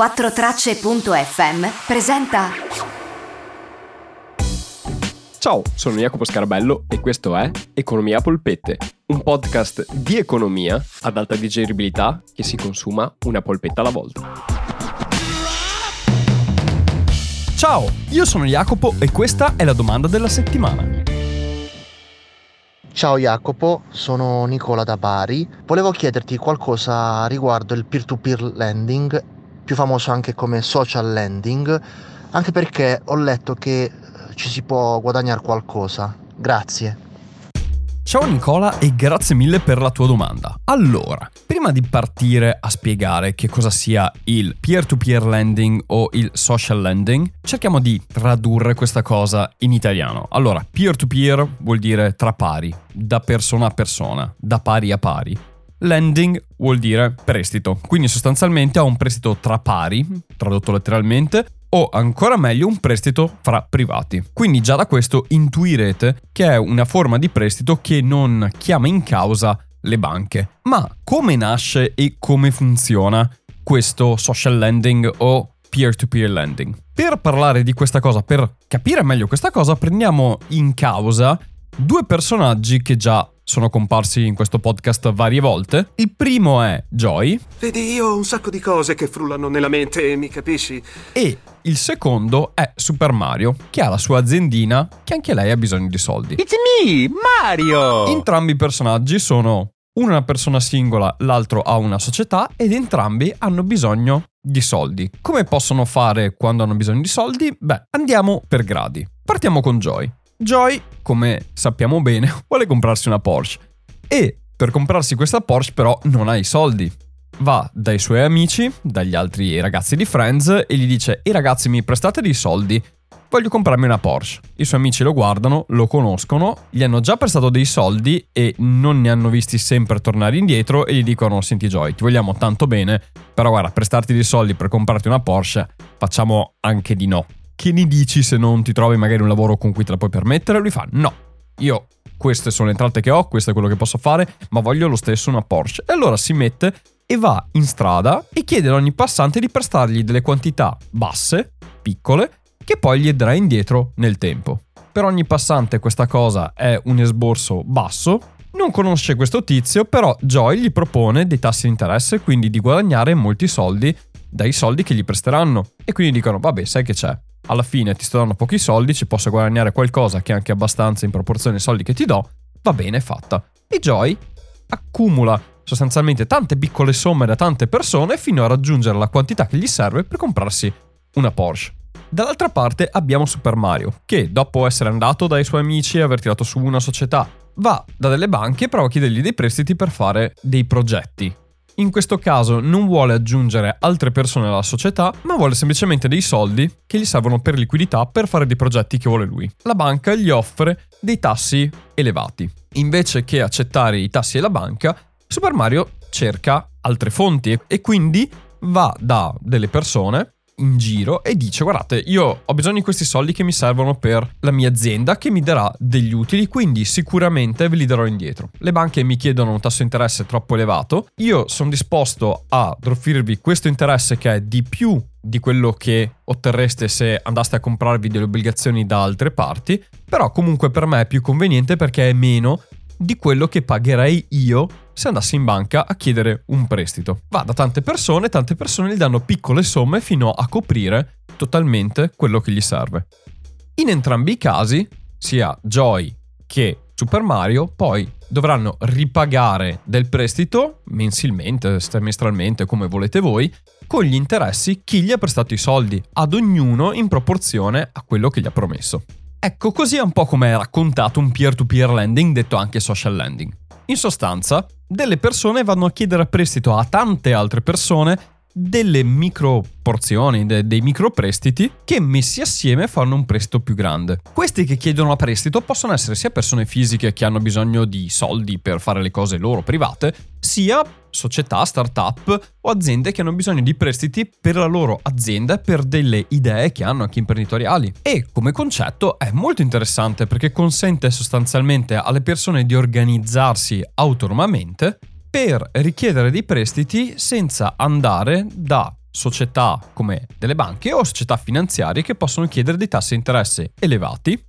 4tracce.fm presenta Ciao, sono Jacopo Scarabello e questo è Economia a polpette, un podcast di economia ad alta digeribilità che si consuma una polpetta alla volta. Ciao, io sono Jacopo e questa è la domanda della settimana. Ciao Jacopo, sono Nicola da Bari. Volevo chiederti qualcosa riguardo il peer-to-peer lending, più famoso anche come social lending, anche perché ho letto che ci si può guadagnare qualcosa. Grazie. Ciao Nicola e grazie mille per la tua domanda. Allora, prima di partire a spiegare che cosa sia il peer-to-peer lending o il social lending, cerchiamo di tradurre questa cosa in italiano. Allora, peer-to-peer vuol dire tra pari, da persona a persona, da pari a pari. Lending vuol dire prestito, quindi sostanzialmente ho un prestito tra pari, tradotto letteralmente, o ancora meglio un prestito fra privati. Quindi già da questo intuirete che è una forma di prestito che non chiama in causa le banche. Ma come nasce e come funziona questo social lending o peer-to-peer lending? Per parlare di questa cosa, per capire meglio questa cosa, prendiamo in causa due personaggi che già sono comparsi in questo podcast varie volte. Il primo è Joy. Vedi, io ho un sacco di cose che frullano nella mente, mi capisci? E il secondo è Super Mario, che ha la sua aziendina, che anche lei ha bisogno di soldi. It's me, Mario! Entrambi i personaggi sono una persona singola, l'altro ha una società ed entrambi hanno bisogno di soldi. Come possono fare quando hanno bisogno di soldi? Beh, andiamo per gradi. Partiamo con Joy. Joy, come sappiamo bene, vuole comprarsi una Porsche. E per comprarsi questa Porsche però non ha i soldi. Va dai suoi amici, dagli altri ragazzi di Friends e gli dice «I ragazzi mi prestate dei soldi? Voglio comprarmi una Porsche». I suoi amici lo guardano, lo conoscono, gli hanno già prestato dei soldi e non ne hanno visti sempre tornare indietro e gli dicono «Senti Joy, ti vogliamo tanto bene, però guarda, prestarti dei soldi per comprarti una Porsche, facciamo anche di no» che ne dici se non ti trovi magari un lavoro con cui te la puoi permettere? Lui fa no, io queste sono le entrate che ho, questo è quello che posso fare, ma voglio lo stesso una Porsche. E allora si mette e va in strada e chiede ad ogni passante di prestargli delle quantità basse, piccole, che poi gli darà indietro nel tempo. Per ogni passante questa cosa è un esborso basso, non conosce questo tizio, però Joy gli propone dei tassi di interesse, quindi di guadagnare molti soldi dai soldi che gli presteranno. E quindi dicono, vabbè, sai che c'è, alla fine ti sto dando pochi soldi, ci posso guadagnare qualcosa che è anche abbastanza in proporzione ai soldi che ti do, va bene, è fatta. E Joy accumula sostanzialmente tante piccole somme da tante persone fino a raggiungere la quantità che gli serve per comprarsi una Porsche. Dall'altra parte abbiamo Super Mario, che dopo essere andato dai suoi amici e aver tirato su una società, va da delle banche e prova a chiedergli dei prestiti per fare dei progetti. In questo caso non vuole aggiungere altre persone alla società, ma vuole semplicemente dei soldi che gli servono per liquidità per fare dei progetti che vuole lui. La banca gli offre dei tassi elevati. Invece che accettare i tassi della banca, Super Mario cerca altre fonti e quindi va da delle persone in giro e dice guardate io ho bisogno di questi soldi che mi servono per la mia azienda che mi darà degli utili quindi sicuramente ve li darò indietro. Le banche mi chiedono un tasso di interesse troppo elevato, io sono disposto ad offrirvi questo interesse che è di più di quello che otterreste se andaste a comprarvi delle obbligazioni da altre parti, però comunque per me è più conveniente perché è meno di quello che pagherei io se andassi in banca a chiedere un prestito. Va da tante persone, tante persone gli danno piccole somme fino a coprire totalmente quello che gli serve. In entrambi i casi, sia Joy che Super Mario poi dovranno ripagare del prestito mensilmente, semestralmente, come volete voi, con gli interessi chi gli ha prestato i soldi, ad ognuno in proporzione a quello che gli ha promesso. Ecco, così è un po' come è raccontato un peer-to-peer lending, detto anche social lending. In sostanza, delle persone vanno a chiedere prestito a tante altre persone delle micro porzioni, de- dei micro prestiti che messi assieme fanno un prestito più grande. Questi che chiedono a prestito possono essere sia persone fisiche che hanno bisogno di soldi per fare le cose loro private, sia società, start-up o aziende che hanno bisogno di prestiti per la loro azienda per delle idee che hanno anche imprenditoriali. E come concetto è molto interessante perché consente sostanzialmente alle persone di organizzarsi autonomamente per richiedere dei prestiti senza andare da società come delle banche o società finanziarie che possono chiedere dei tassi di interesse elevati,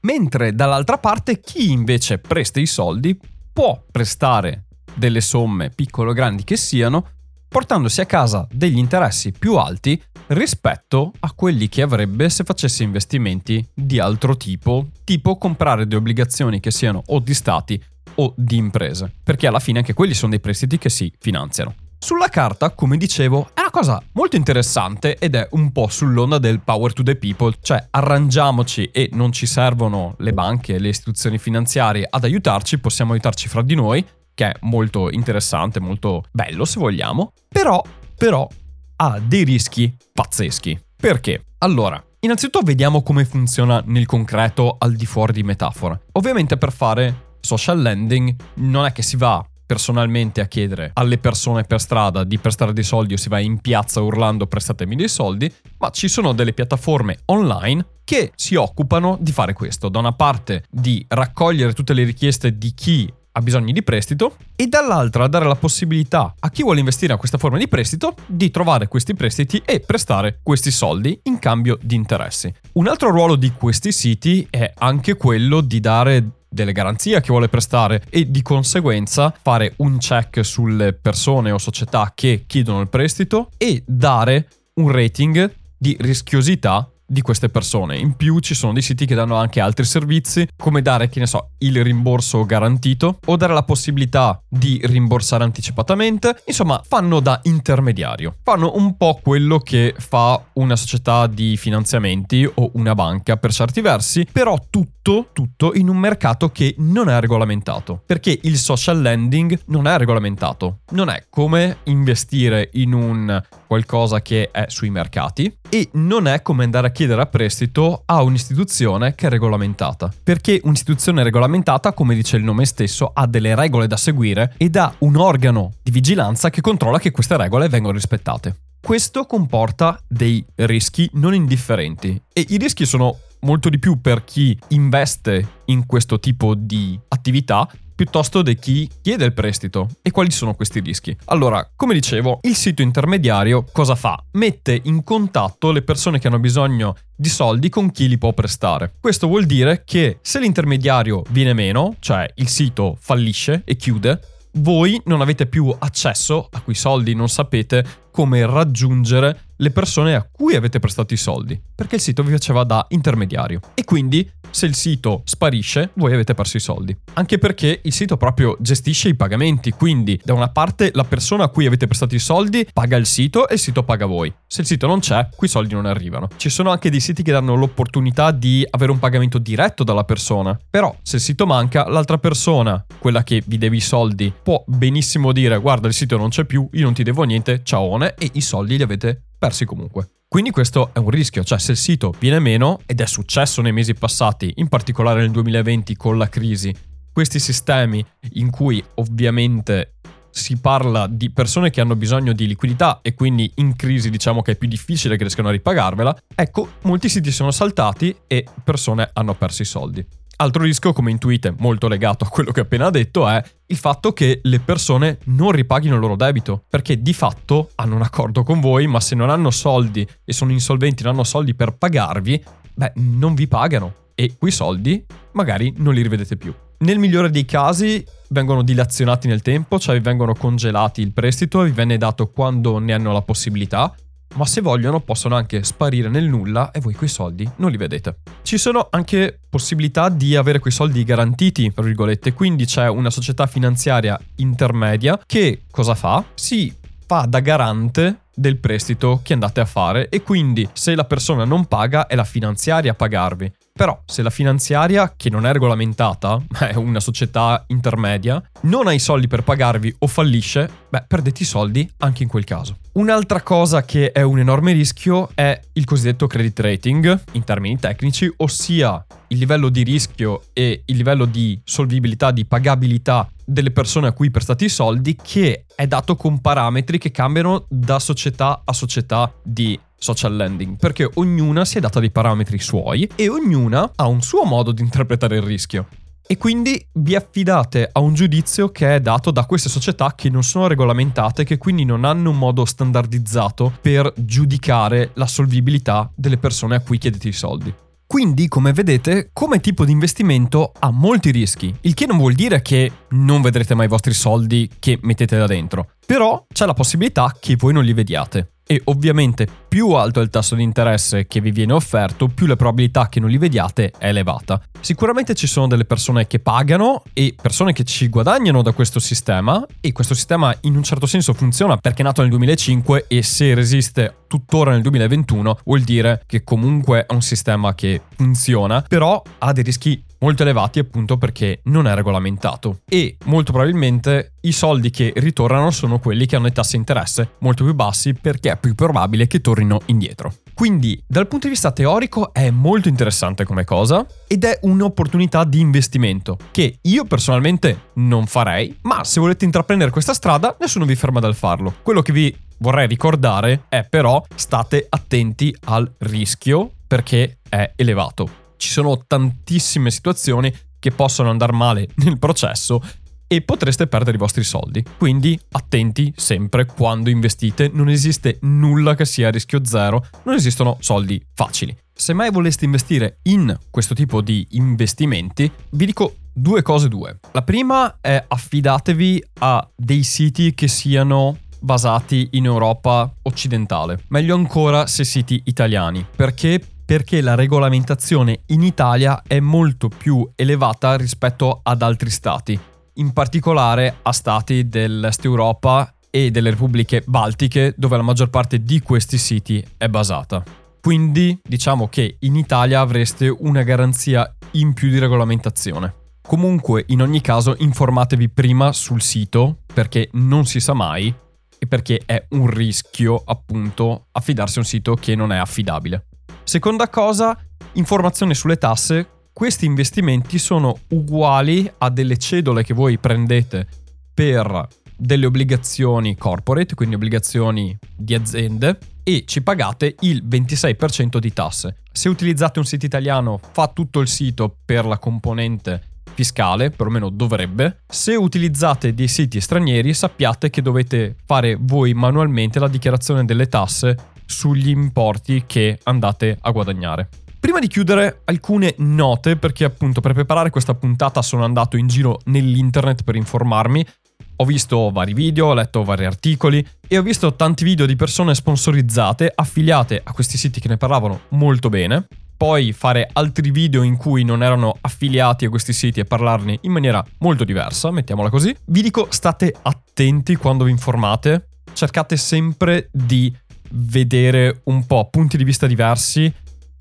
mentre dall'altra parte chi invece presta i soldi può prestare delle somme piccole o grandi che siano, portandosi a casa degli interessi più alti rispetto a quelli che avrebbe se facesse investimenti di altro tipo, tipo comprare delle obbligazioni che siano o di stati o di imprese, perché alla fine anche quelli sono dei prestiti che si finanziano. Sulla carta, come dicevo, è una cosa molto interessante ed è un po' sull'onda del power to the people, cioè arrangiamoci e non ci servono le banche e le istituzioni finanziarie ad aiutarci, possiamo aiutarci fra di noi, che è molto interessante, molto bello se vogliamo, però, però ha dei rischi pazzeschi. Perché? Allora, innanzitutto vediamo come funziona nel concreto al di fuori di metafora. Ovviamente per fare social lending non è che si va personalmente a chiedere alle persone per strada di prestare dei soldi o si va in piazza urlando prestatemi dei soldi, ma ci sono delle piattaforme online che si occupano di fare questo. Da una parte di raccogliere tutte le richieste di chi ha bisogno di prestito e dall'altra dare la possibilità a chi vuole investire a questa forma di prestito di trovare questi prestiti e prestare questi soldi in cambio di interessi. Un altro ruolo di questi siti è anche quello di dare delle garanzie a chi vuole prestare e di conseguenza fare un check sulle persone o società che chiedono il prestito e dare un rating di rischiosità di queste persone. In più ci sono dei siti che danno anche altri servizi, come dare, che ne so, il rimborso garantito o dare la possibilità di rimborsare anticipatamente. Insomma, fanno da intermediario. Fanno un po' quello che fa una società di finanziamenti o una banca per certi versi, però tutto, tutto in un mercato che non è regolamentato. Perché il social lending non è regolamentato. Non è come investire in un qualcosa che è sui mercati e non è come andare a chiedere a prestito a un'istituzione che è regolamentata. Perché un'istituzione regolamentata, come dice il nome stesso, ha delle regole da seguire ed ha un organo di vigilanza che controlla che queste regole vengano rispettate. Questo comporta dei rischi non indifferenti e i rischi sono molto di più per chi investe in questo tipo di attività piuttosto di chi chiede il prestito. E quali sono questi rischi? Allora, come dicevo, il sito intermediario cosa fa? Mette in contatto le persone che hanno bisogno di soldi con chi li può prestare. Questo vuol dire che se l'intermediario viene meno, cioè il sito fallisce e chiude, voi non avete più accesso a quei soldi, non sapete come raggiungere le persone a cui avete prestato i soldi, perché il sito vi faceva da intermediario. E quindi se il sito sparisce, voi avete perso i soldi. Anche perché il sito proprio gestisce i pagamenti, quindi da una parte la persona a cui avete prestato i soldi paga il sito e il sito paga voi. Se il sito non c'è, quei soldi non arrivano. Ci sono anche dei siti che danno l'opportunità di avere un pagamento diretto dalla persona, però se il sito manca, l'altra persona, quella che vi deve i soldi, può benissimo dire guarda il sito non c'è più, io non ti devo niente, ciaone, e i soldi li avete persi comunque. Quindi questo è un rischio, cioè se il sito viene meno, ed è successo nei mesi passati, in particolare nel 2020 con la crisi, questi sistemi in cui ovviamente si parla di persone che hanno bisogno di liquidità e quindi in crisi diciamo che è più difficile che riescano a ripagarvela, ecco, molti siti sono saltati e persone hanno perso i soldi. Altro rischio, come intuite, molto legato a quello che ho appena detto, è il fatto che le persone non ripaghino il loro debito, perché di fatto hanno un accordo con voi, ma se non hanno soldi e sono insolventi, non hanno soldi per pagarvi, beh, non vi pagano e quei soldi magari non li rivedete più. Nel migliore dei casi vengono dilazionati nel tempo, cioè vi vengono congelati il prestito, vi viene dato quando ne hanno la possibilità, ma se vogliono possono anche sparire nel nulla e voi quei soldi non li vedete. Ci sono anche possibilità di avere quei soldi garantiti, tra virgolette, quindi c'è una società finanziaria intermedia che cosa fa? Si fa da garante del prestito che andate a fare e quindi se la persona non paga è la finanziaria a pagarvi. Però se la finanziaria, che non è regolamentata, ma è una società intermedia, non ha i soldi per pagarvi o fallisce, beh, perdete i soldi anche in quel caso. Un'altra cosa che è un enorme rischio è il cosiddetto credit rating in termini tecnici, ossia il livello di rischio e il livello di solvibilità, di pagabilità delle persone a cui prestate i soldi che è dato con parametri che cambiano da società a società di social lending, perché ognuna si è data dei parametri suoi e ognuna ha un suo modo di interpretare il rischio. E quindi vi affidate a un giudizio che è dato da queste società che non sono regolamentate, che quindi non hanno un modo standardizzato per giudicare la solvibilità delle persone a cui chiedete i soldi. Quindi, come vedete, come tipo di investimento ha molti rischi, il che non vuol dire che non vedrete mai i vostri soldi che mettete da dentro, però c'è la possibilità che voi non li vediate e ovviamente più alto è il tasso di interesse che vi viene offerto, più la probabilità che non li vediate è elevata. Sicuramente ci sono delle persone che pagano e persone che ci guadagnano da questo sistema e questo sistema in un certo senso funziona perché è nato nel 2005 e se resiste tuttora nel 2021 vuol dire che comunque è un sistema che funziona, però ha dei rischi molto elevati appunto perché non è regolamentato e molto probabilmente i soldi che ritornano sono quelli che hanno i tassi di interesse molto più bassi perché è più probabile che tornino indietro. Quindi dal punto di vista teorico è molto interessante come cosa ed è un'opportunità di investimento che io personalmente non farei, ma se volete intraprendere questa strada nessuno vi ferma dal farlo. Quello che vi vorrei ricordare è però state attenti al rischio perché è elevato ci sono tantissime situazioni che possono andare male nel processo e potreste perdere i vostri soldi. Quindi attenti sempre quando investite, non esiste nulla che sia a rischio zero, non esistono soldi facili. Se mai voleste investire in questo tipo di investimenti, vi dico due cose due. La prima è affidatevi a dei siti che siano basati in Europa occidentale, meglio ancora se siti italiani, perché perché la regolamentazione in Italia è molto più elevata rispetto ad altri stati, in particolare a stati dell'Est Europa e delle repubbliche baltiche dove la maggior parte di questi siti è basata. Quindi diciamo che in Italia avreste una garanzia in più di regolamentazione. Comunque, in ogni caso, informatevi prima sul sito perché non si sa mai e perché è un rischio, appunto, affidarsi a un sito che non è affidabile. Seconda cosa, informazioni sulle tasse. Questi investimenti sono uguali a delle cedole che voi prendete per delle obbligazioni corporate, quindi obbligazioni di aziende, e ci pagate il 26% di tasse. Se utilizzate un sito italiano fa tutto il sito per la componente fiscale, perlomeno dovrebbe. Se utilizzate dei siti stranieri sappiate che dovete fare voi manualmente la dichiarazione delle tasse sugli importi che andate a guadagnare. Prima di chiudere, alcune note, perché appunto per preparare questa puntata sono andato in giro nell'internet per informarmi. Ho visto vari video, ho letto vari articoli e ho visto tanti video di persone sponsorizzate, affiliate a questi siti che ne parlavano molto bene. Poi fare altri video in cui non erano affiliati a questi siti e parlarne in maniera molto diversa, mettiamola così. Vi dico state attenti quando vi informate, cercate sempre di vedere un po' punti di vista diversi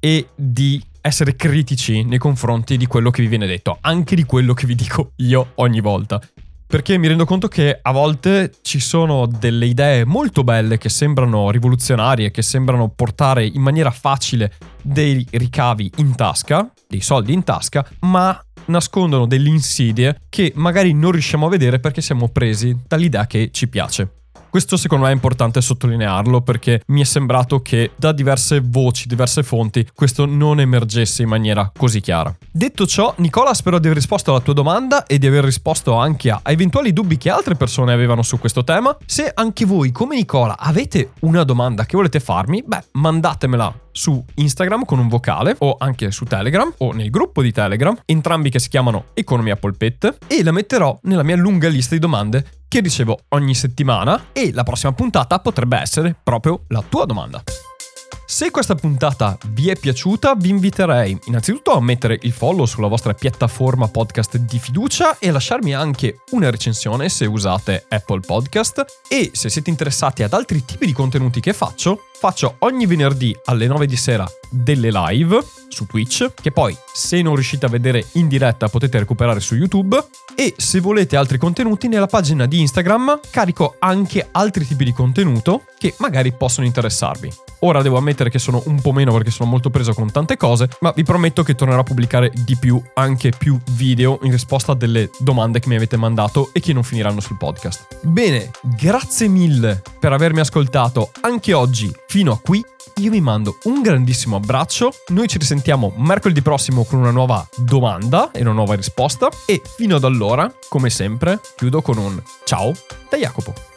e di essere critici nei confronti di quello che vi viene detto, anche di quello che vi dico io ogni volta. Perché mi rendo conto che a volte ci sono delle idee molto belle che sembrano rivoluzionarie, che sembrano portare in maniera facile dei ricavi in tasca, dei soldi in tasca, ma nascondono delle insidie che magari non riusciamo a vedere perché siamo presi dall'idea che ci piace. Questo secondo me è importante sottolinearlo perché mi è sembrato che da diverse voci, diverse fonti, questo non emergesse in maniera così chiara. Detto ciò, Nicola, spero di aver risposto alla tua domanda e di aver risposto anche a eventuali dubbi che altre persone avevano su questo tema. Se anche voi, come Nicola, avete una domanda che volete farmi, beh, mandatemela su Instagram con un vocale o anche su Telegram o nel gruppo di Telegram, entrambi che si chiamano Economia Polpette, e la metterò nella mia lunga lista di domande che ricevo ogni settimana e la prossima puntata potrebbe essere proprio la tua domanda. Se questa puntata vi è piaciuta, vi inviterei innanzitutto a mettere il follow sulla vostra piattaforma podcast di fiducia e a lasciarmi anche una recensione se usate Apple Podcast e se siete interessati ad altri tipi di contenuti che faccio, faccio ogni venerdì alle 9 di sera delle live su Twitch, che poi se non riuscite a vedere in diretta potete recuperare su YouTube e se volete altri contenuti nella pagina di Instagram carico anche altri tipi di contenuto che magari possono interessarvi. Ora devo ammettere che sono un po' meno perché sono molto preso con tante cose, ma vi prometto che tornerò a pubblicare di più, anche più video in risposta a delle domande che mi avete mandato e che non finiranno sul podcast. Bene, grazie mille per avermi ascoltato anche oggi fino a qui io vi mando un grandissimo abbraccio. Noi ci risentiamo mercoledì prossimo con una nuova domanda e una nuova risposta. E fino ad allora, come sempre, chiudo con un ciao da Jacopo.